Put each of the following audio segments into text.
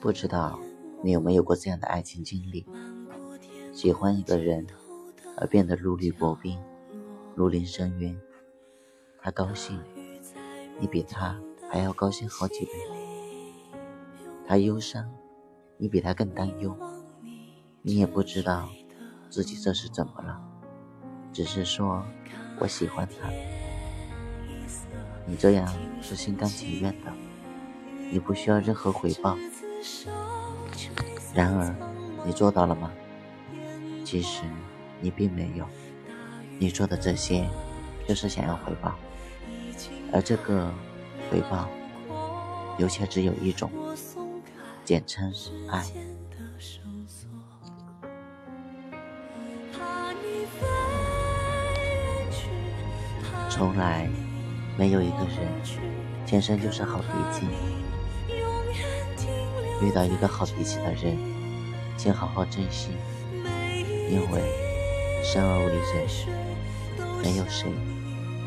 不知道你有没有过这样的爱情经历？喜欢一个人而变得如履薄冰、如临深渊。他高兴，你比他还要高兴好几倍；他忧伤，你比他更担忧。你也不知道自己这是怎么了，只是说我喜欢他。你这样是心甘情愿的，你不需要任何回报。然而，你做到了吗？其实你并没有，你做的这些就是想要回报，而这个回报有且只有一种，简称爱。从来。没有一个人天生就是好脾气。遇到一个好脾气的人，请好好珍惜，因为生而为人，没有谁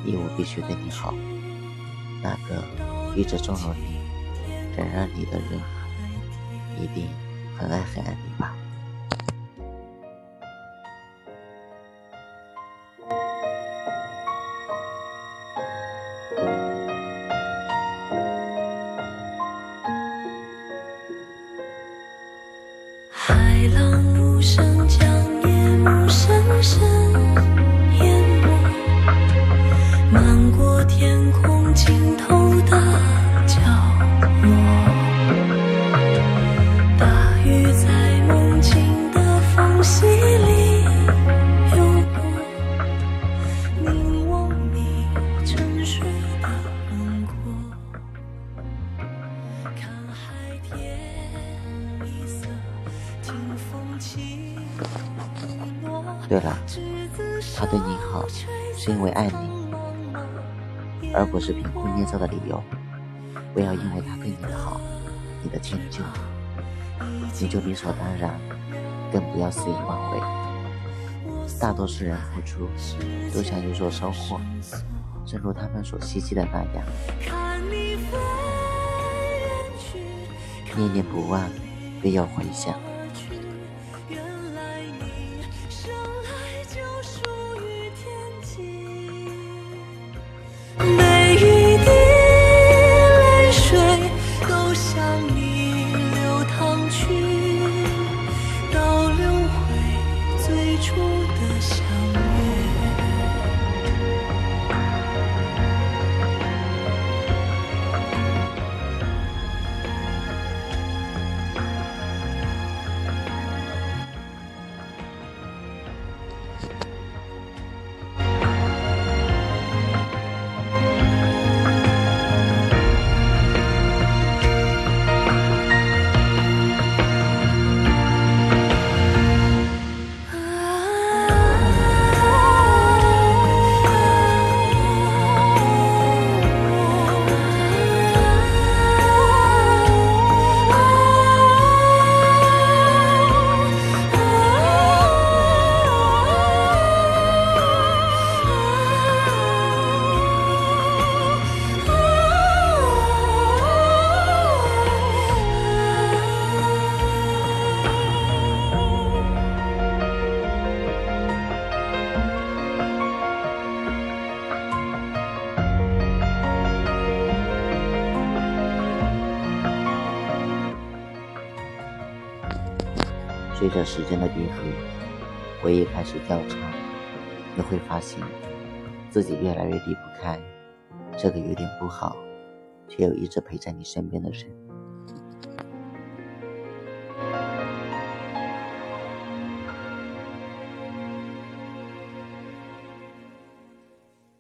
义务必须对你好。那个一直纵容你、忍让你的人，一定很爱很爱你吧。海浪无声将夜幕深深淹没漫过天空尽头的对了，他对你好是因为爱你，而不是凭空捏造的理由。不要因为他对你的好，你的迁就，你就理所当然，更不要肆意妄为。大多数人付出都想有所收获，正如他们所希冀的那样。念念不忘，必有回响。随着时间的愈合，回忆开始调查，你会发现自己越来越离不开这个有点不好，却又一直陪在你身边的人。